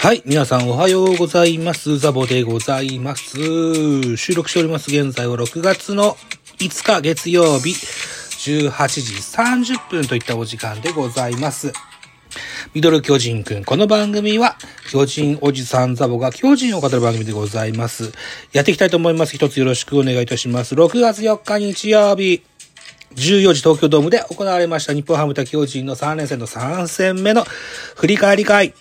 はい。皆さんおはようございます。ザボでございます。収録しております。現在は6月の5日月曜日18時30分といったお時間でございます。ミドル巨人くん。この番組は、巨人おじさんザボが巨人を語る番組でございます。やっていきたいと思います。一つよろしくお願いいたします。6月4日日曜日。14時東京ドームで行われました日本ハム対巨人の3連戦の3戦目の振り返り会。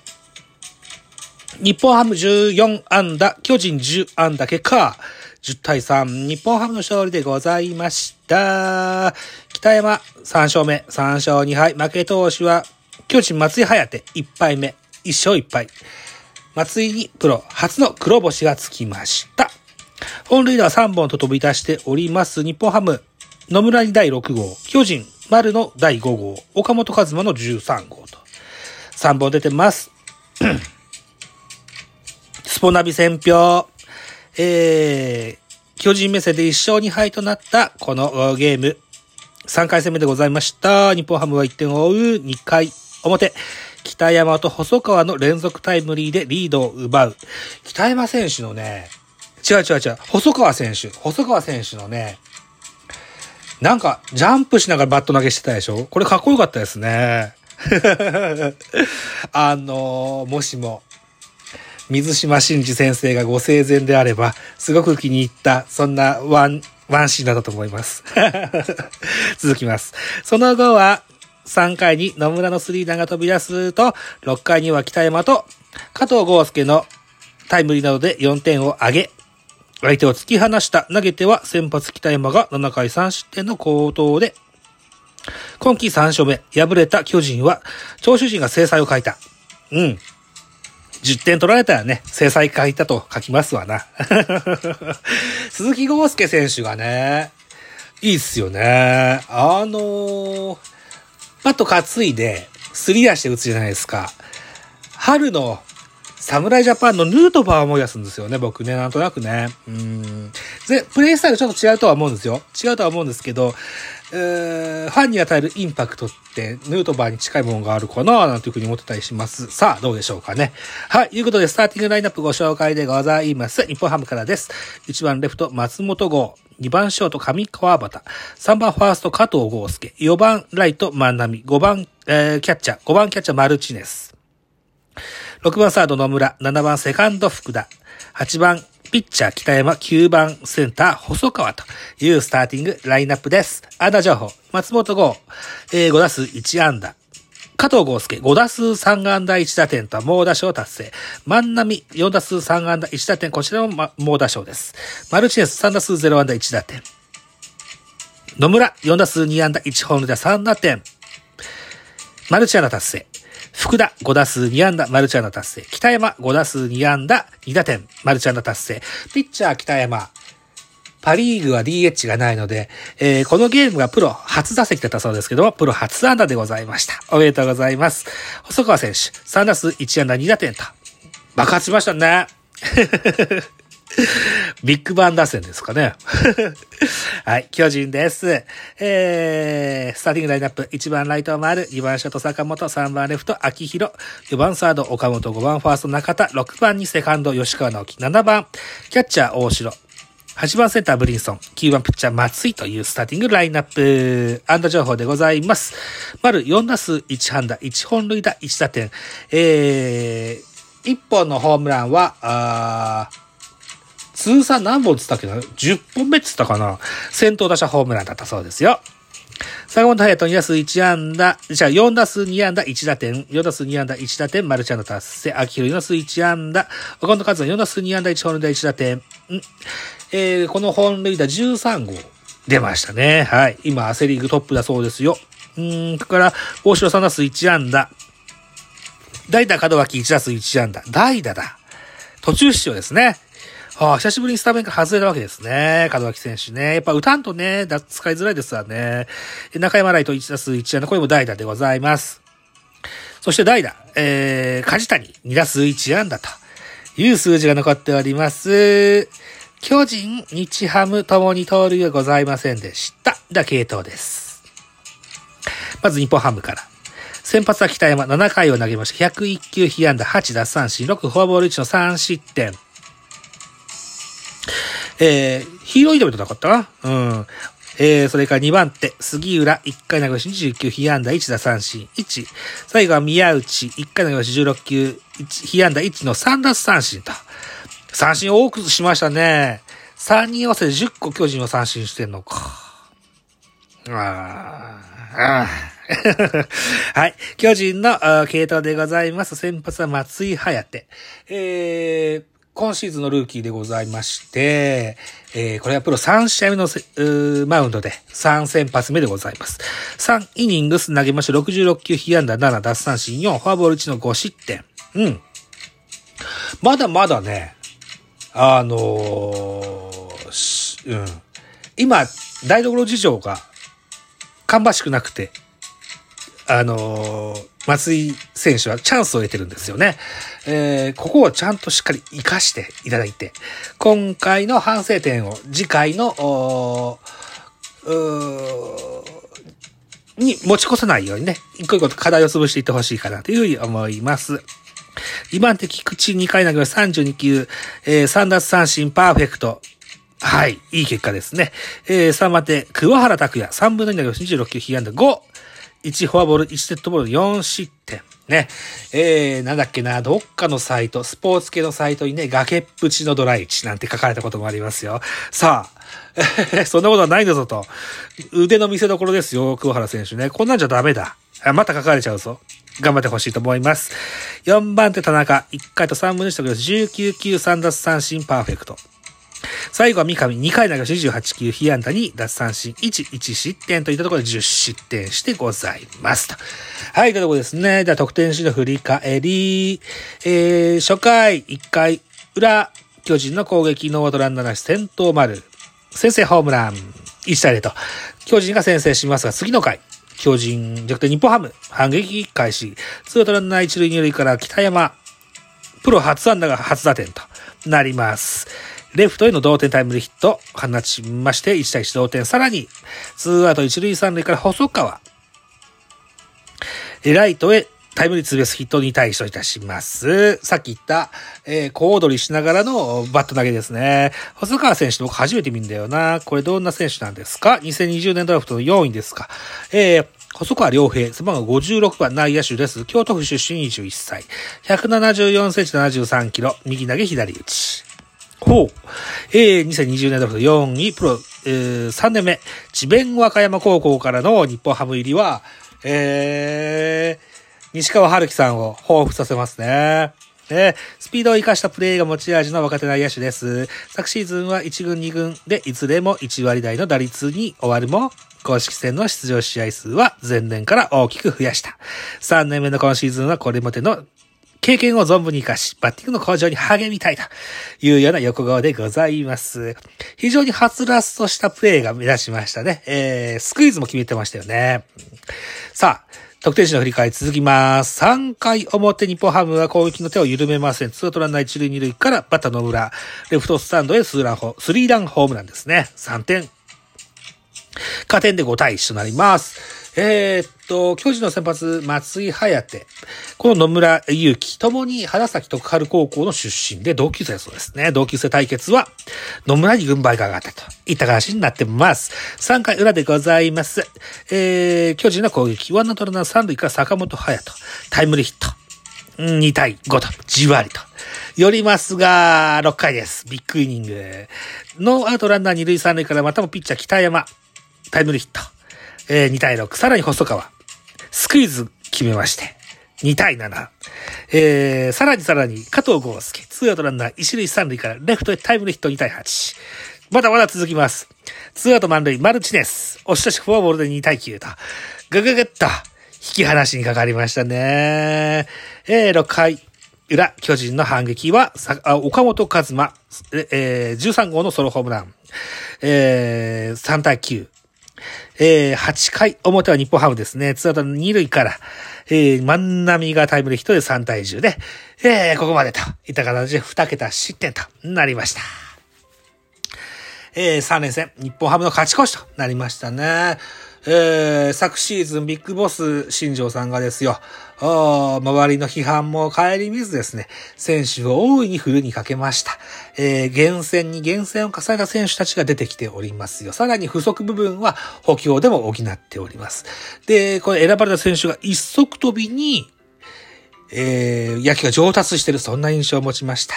日本ハム14安打、巨人10安打、結果、10対3、日本ハムの勝利でございました。北山3勝目、3勝2敗、負け投手は、巨人松井颯1敗目、1勝1敗。松井にプロ初の黒星がつきました。本塁打は3本と飛び出しております。日本ハム、野村に第6号、巨人、丸の第5号、岡本和真の13号と、3本出てます。スポナビ選票、えー、巨人目線で1勝2敗となったこのゲーム、3回戦目でございました。日本ハムは1点を追う2回表。北山と細川の連続タイムリーでリードを奪う。北山選手のね、違う違う違う、細川選手、細川選手のね、なんか、ジャンプしながらバット投げしてたでしょ？これかっこよかったですね。あのーもしも、水島新司先生がご生前であれば、すごく気に入った、そんなワン、ワンシーンだったと思います。続きます。その後は、3回に野村のスリーランが飛び出すと、6回には北山と加藤豪将のタイムリーなどで4点を挙げ、相手を突き放した投げては先発北山が7回3失点の好投で、今季3勝目、敗れた巨人は、投手陣が制裁を書いた。うん。10点取られたらね、制裁書いたと書きますわな。鈴木豪介選手がね、いいっすよね。あのー、パッと担いで、すり出して打つじゃないですか。春の侍ジャパンのヌートバーを思い出すんですよね、僕ね、なんとなくね。うん。で、プレイスタイルちょっと違うとは思うんですよ。違うとは思うんですけど、えーファンに与えるインパクトって、ヌートバーに近いものがあるかななんていうふうに思ってたりします。さあ、どうでしょうかね。はい、ということで、スターティングラインナップご紹介でございます。日本ハムからです。1番レフト、松本剛。2番ショート、上川端。3番ファースト、加藤豪介。4番ライト、万波。5番、えーキャッチャー。5番キャッチャー、マルチネス。6番サード野村、7番セカンド福田、8番ピッチャー北山、9番センター細川というスターティングラインナップです。安打情報、松本剛、えー5打数1安打。加藤豪介、5打数3安打1打点と猛打賞達成。万波、4打数3安打1打点、こちらも猛打賞です。マルチネス、3打数0安打1打点。野村、4打数2安打1本塁打3打点。マルチアナ達成。福田5打数2安打、マルチアナ達成。北山5打数2安打、2打点、マルチアナ達成。ピッチャー北山。パリーグは DH がないので、えーこのゲームがプロ初打席だったそうですけども、プロ初安打でございました。おめでとうございます。細川選手、3打数1安打2打点と、爆発しましたね。ビッグバン打線ですかね。はい、巨人です。えー、スターティングラインナップ、1番ライト丸、2番ショート坂本、3番レフト秋広、4番サード岡本、5番ファースト中田、6番にセカンド吉川直樹、7番キャッチャー大城、8番センターブリンソン、9番ピッチャー松井というスターティングラインナップ、安打情報でございます。丸4打数1安打、1本塁打、1打点、えー、1本のホームランは、あー通算何本つったっけな ?10 本目つったかな？先頭打者ホームランだったそうですよ。坂本隼人2打数1安打、じゃあ4打数2安打1打点、4打数2安打1打点、マルチ安打達成、秋広4打数1安打、岡本和真4打数2安打1本塁打1打点、んえー、この本塁打13号出ましたね。はい。今、セリーグトップだそうですよ。うん、それから、大城3打数1安打、代打門脇1打数1安打。代打だ。途中出場ですね。ああ、久しぶりにスタメンから外れたわけですね。門脇選手ね。やっぱ打たんとね、使いづらいですわね。中山ライト1打数1安打。これも代打でございます。そして代打、えー、梶谷2打数1安打という数字が残っております。巨人、日ハムともに盗塁はございませんでした。では、系統です。まず日本ハムから。先発は北山、7回を投げました。101球被安打、8奪三振、6フォアボール1の3失点。えー、ヒーローイドメントなかったな？うん。えー、それから2番手、杉浦、1回投げまし29、被安打1打三振、1。最後は宮内、1回投げまし16球、1、被安打1の3奪三振と。三振多くしましたね。3人合わせて10個巨人は三振してんのか。ああ。はい。巨人の系統でございます。先発は松井颯。えー、今シーズンのルーキーでございまして、えー、これはプロ3試合目のマウンドで3先発目でございます。3イニングス投げまして66球被安打7奪三振4、フォアボール1の5失点。うん。まだまだね、あのー、うん。今、台所事情が芳しくなくて、あのー、松井選手はチャンスを得てるんですよね。えー、ここをちゃんとしっかり活かしていただいて、今回の反省点を次回の、に持ち越さないようにね、一個一個課題を潰していってほしいかなというふうに思います。2番手菊池2回投げは32球、えー、3奪三振パーフェクト。はい、いい結果ですね。えー、3番手、桑原拓也、3分の2投げ26球、被安打5。1フォアボール、1セットボール、4失点。ね。えー、なんだっけな、どっかのサイト、スポーツ系のサイトにね、崖っぷちのドライチなんて書かれたこともありますよ。さあ、そんなことはないんだぞと。腕の見せ所ですよ、桑原選手ね。こんなんじゃダメだ。また書かれちゃうぞ。頑張ってほしいと思います。4番手田中、1回と3分の1と19球3奪三振パーフェクト。最後は三上、2回投げ28球、被安打に奪三振1、1失点といったところで10失点してございますと。はい、というところですね。では得点シーの振り返り。えー、初回、1回裏、巨人の攻撃、ノートランナーなし、先頭丸。先制ホームラン、1対0と。巨人が先制しますが、次の回、巨人、逆転日本ハム、反撃開始。ツーアウトランナー一塁二塁から北山、プロ初安打が初打点となります。レフトへの同点タイムリーヒット放ちまして、1対1同点。さらに、ツーアウト1塁3塁から細川。ライトへタイムリーツーベースヒットに対処いたします。さっき言った、えー、小躍りしながらのバット投げですね。細川選手僕初めて見るんだよな。これどんな選手なんですか ?2020 年ドラフトの4位ですか。えー、細川良平、背番号56番内野手です。京都府出身21歳。174センチ73キロ。右投げ左打ち。ほう。えー、2020年ドラフト4位、プロ、えー、3年目、智弁和歌山高校からの日本ハム入りは、えー、西川春樹さんを彷彿させますね。えー、スピードを活かしたプレーが持ち味の若手内野手です。昨シーズンは1軍2軍でいずれも1割台の打率に終わるも、公式戦の出場試合数は前年から大きく増やした。3年目の今シーズンはこれまでの経験を存分に活かし、バッティングの向上に励みたいというような横顔でございます。非常にはつらつとしたプレーが目立ちましたね。えー、スクイズも決めてましたよね。さあ、得点時の振り返り続きます。3回表日本ハムは攻撃の手を緩めません。ツートランナー1塁2塁からバッター野村。レフトスタンドへスーランホ、スリーランホームランですね。3点。加点で5対1となります。えー、っと、巨人の先発、松井颯。この野村祐希、ともに花咲徳春高校の出身で同級生そうですね。同級生対決は、野村に軍配が上がったといった話になってます。3回裏でございます。えー、巨人の攻撃、ワンナトランナー3塁から坂本隼人。タイムリーヒット。2対5と、じわりと。寄りますが、6回です。ビッグイニング。ノーアウトランナー2塁3塁からまたもピッチャー北山。タイムリーヒット。えー、2対6。さらに細川。スクイズ決めまして。2対7。えー、さらにさらに、加藤豪将。ツーアウトランナー、一塁三塁からレフトへタイムリーヒット2対8。まだまだ続きます。ツーアウト満塁、マルチネス。押し出しフォアボールで2対9と。ぐぐぐっと、引き離しにかかりましたね。えー、6回裏、巨人の反撃は、さ岡本和真、えー、13号のソロホームラン。えー、3対9。えー、8回表は日本ハムですね。ツーアウト2塁から、えー、万波がタイムリーヒットで3対10で、えー、ここまでといった形で2桁失点となりました。えー、3連戦、日本ハムの勝ち越しとなりましたね。えー、昨シーズンビッグボス新庄さんがですよ、周りの批判も顧みずですね、選手を大いにフルにかけました。えー、厳選に厳選を重ねた選手たちが出てきておりますよ。さらに不足部分は補強でも補っております。で、これ選ばれた選手が一足飛びに、えー、野球が上達してる、そんな印象を持ちました。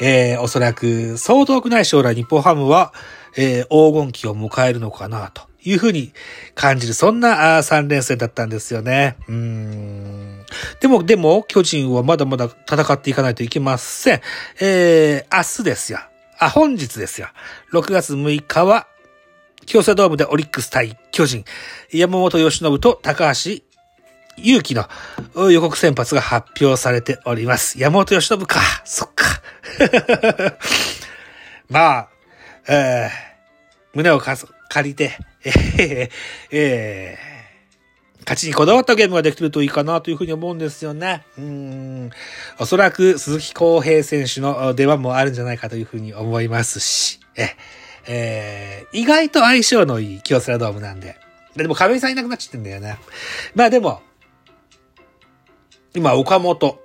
えー、おそらく、相当くない将来日本ハムは、えー、黄金期を迎えるのかな、というふうに感じる、そんな3連戦だったんですよね。うん。でも、でも、巨人はまだまだ戦っていかないといけません。えー、明日ですよ。あ、本日ですよ。6月6日は、京セドームでオリックス対巨人、山本由伸と高橋勇気の予告先発が発表されております。山本由伸か。そっか。まあ、えー、胸を借りて、えー、えー、勝ちにこだわったゲームができてるといいかなというふうに思うんですよね。うん。おそらく鈴木康平選手の出番もあるんじゃないかというふうに思いますし、え、えー、意外と相性のいい京セラドームなんで。でも亀井さんいなくなっちゃってんだよね。まあでも、今岡本、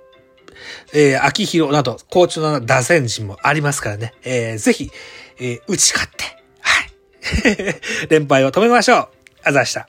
えー、秋広など、好調な打線陣もありますからね。えー、ぜひ、えー、打ち勝って、連敗を止めましょう。あざした。